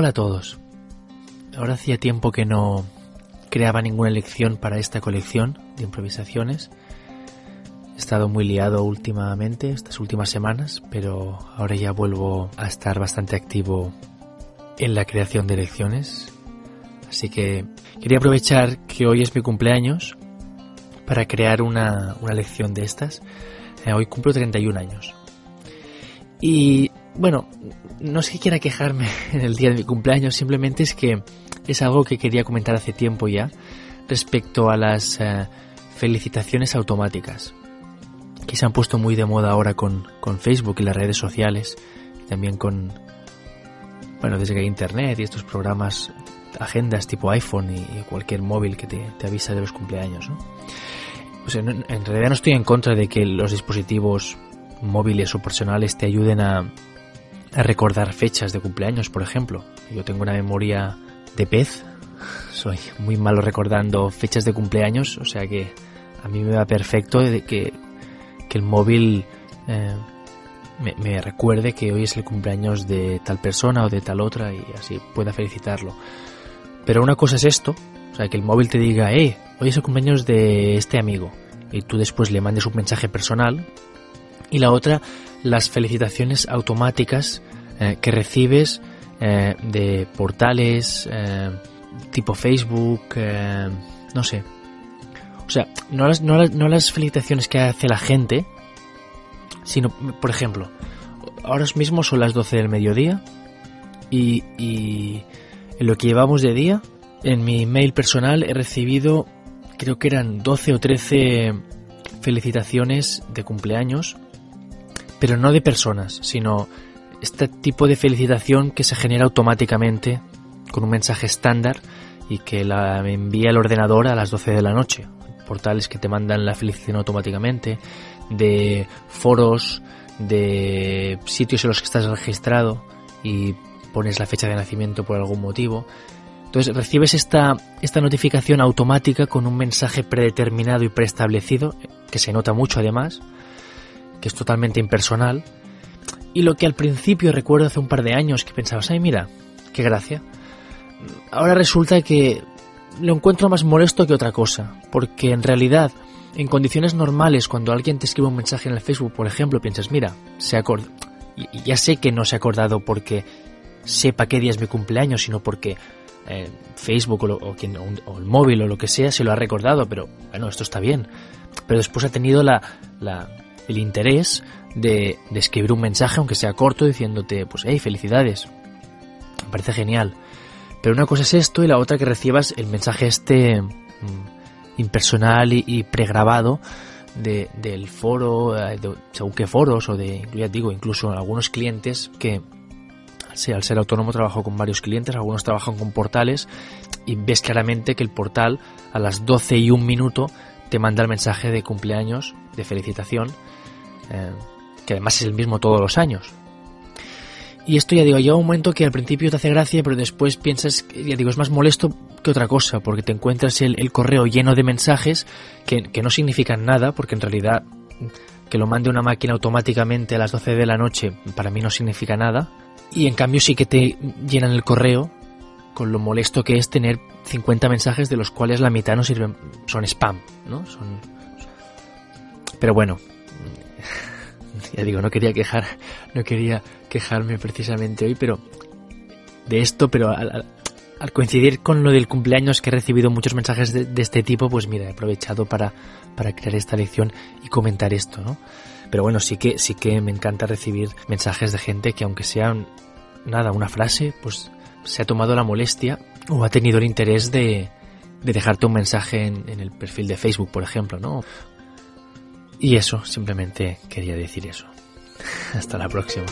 Hola a todos. Ahora hacía tiempo que no creaba ninguna lección para esta colección de improvisaciones. He estado muy liado últimamente, estas últimas semanas, pero ahora ya vuelvo a estar bastante activo en la creación de lecciones. Así que quería aprovechar que hoy es mi cumpleaños para crear una, lección de estas. Eh, hoy cumplo 31 años. Y bueno, no es que quiera quejarme en el día de mi cumpleaños, simplemente es que es algo que quería comentar hace tiempo ya respecto a las eh, felicitaciones automáticas que se han puesto muy de moda ahora con, Facebook y las redes sociales también con, bueno, desde que hay internet y estos programas, agendas tipo iPhone y, cualquier móvil que te, avisa de los cumpleaños, ¿no? en realidad no estoy en contra de que los dispositivos móviles o personales te ayuden a, recordar fechas de cumpleaños, por ejemplo. Yo tengo una memoria de pez, soy muy malo recordando fechas de cumpleaños, o sea que a mí me va perfecto de que, el móvil eh, me, recuerde que hoy es el cumpleaños de tal persona o de tal otra y así pueda felicitarlo. Pero una cosa es esto, o sea, que el móvil te diga, eh, hoy es el cumpleaños de este amigo y tú después le mandes un mensaje personal. Y la otra, las felicitaciones automáticas eh, que recibes eh, de portales eh, tipo Facebook, no sé. O sea, no las, no, las, felicitaciones que hace la gente, sino, por ejemplo, ahora mismo son las 12 del mediodía y, y en lo que llevamos de día, en mi mail personal he recibido, creo que eran 12 o 13 felicitaciones de cumpleaños pero no de personas, sino este tipo de felicitación que se genera automáticamente con un mensaje estándar y que la envía el ordenador a las 12 de la noche. Portales que te mandan la felicitación automáticamente, de foros, de sitios en los que estás registrado y pones la fecha de nacimiento por algún motivo. Entonces recibes esta, esta notificación automática con un mensaje predeterminado y preestablecido, que se nota mucho además, que es totalmente impersonal, y lo que al principio recuerdo hace un par de años que pensabas, ay mira, qué gracia, ahora resulta que lo encuentro más molesto que otra cosa, porque en realidad, en condiciones normales, cuando alguien te escribe un mensaje en el Facebook, por ejemplo, piensas, mira, se acord ya sé que no se ha acordado porque sepa qué día es mi cumpleaños, sino porque eh, Facebook o, o, el móvil o lo que sea se lo ha recordado, pero bueno, esto está bien. Pero después ha tenido la el interés de, escribir un mensaje, aunque sea corto, diciéndote, pues, hey, felicidades. Me parece genial. Pero una cosa es esto y la otra que recibas el mensaje este mm, impersonal y, pregrabado de, del foro, eh, según qué foros, o de, ya digo, incluso algunos clientes que, al ser autónomo, trabajo con varios clientes, algunos trabajan con portales y ves claramente que el portal a las 12 y un minuto te manda el mensaje de cumpleaños, de felicitación, eh, que además es el mismo todos los años. Y esto ya digo, llega un momento que al principio te hace gracia, pero después piensas, ya digo, es más molesto que otra cosa, porque te encuentras el, correo lleno de mensajes que, no significan nada, porque en realidad que lo mande una máquina automáticamente a las 12 de la noche para mí no significa nada. Y en cambio sí que te llenan el correo con lo molesto que es tener 50 mensajes de los cuales la mitad no sirven, son spam, ¿no? Son... Pero bueno, ya digo, no quería quejar, no quería quejarme precisamente hoy, pero de esto, pero al, coincidir con lo del cumpleaños que he recibido muchos mensajes de, este tipo, pues mira, he aprovechado para, para crear esta lección y comentar esto, ¿no? Pero bueno, sí que, sí que me encanta recibir mensajes de gente que aunque sean nada, una frase, pues se ha tomado la molestia o ha tenido el interés de, de dejarte un mensaje en, en, el perfil de Facebook, por ejemplo, ¿no? Y eso, simplemente quería decir eso. Hasta la próxima.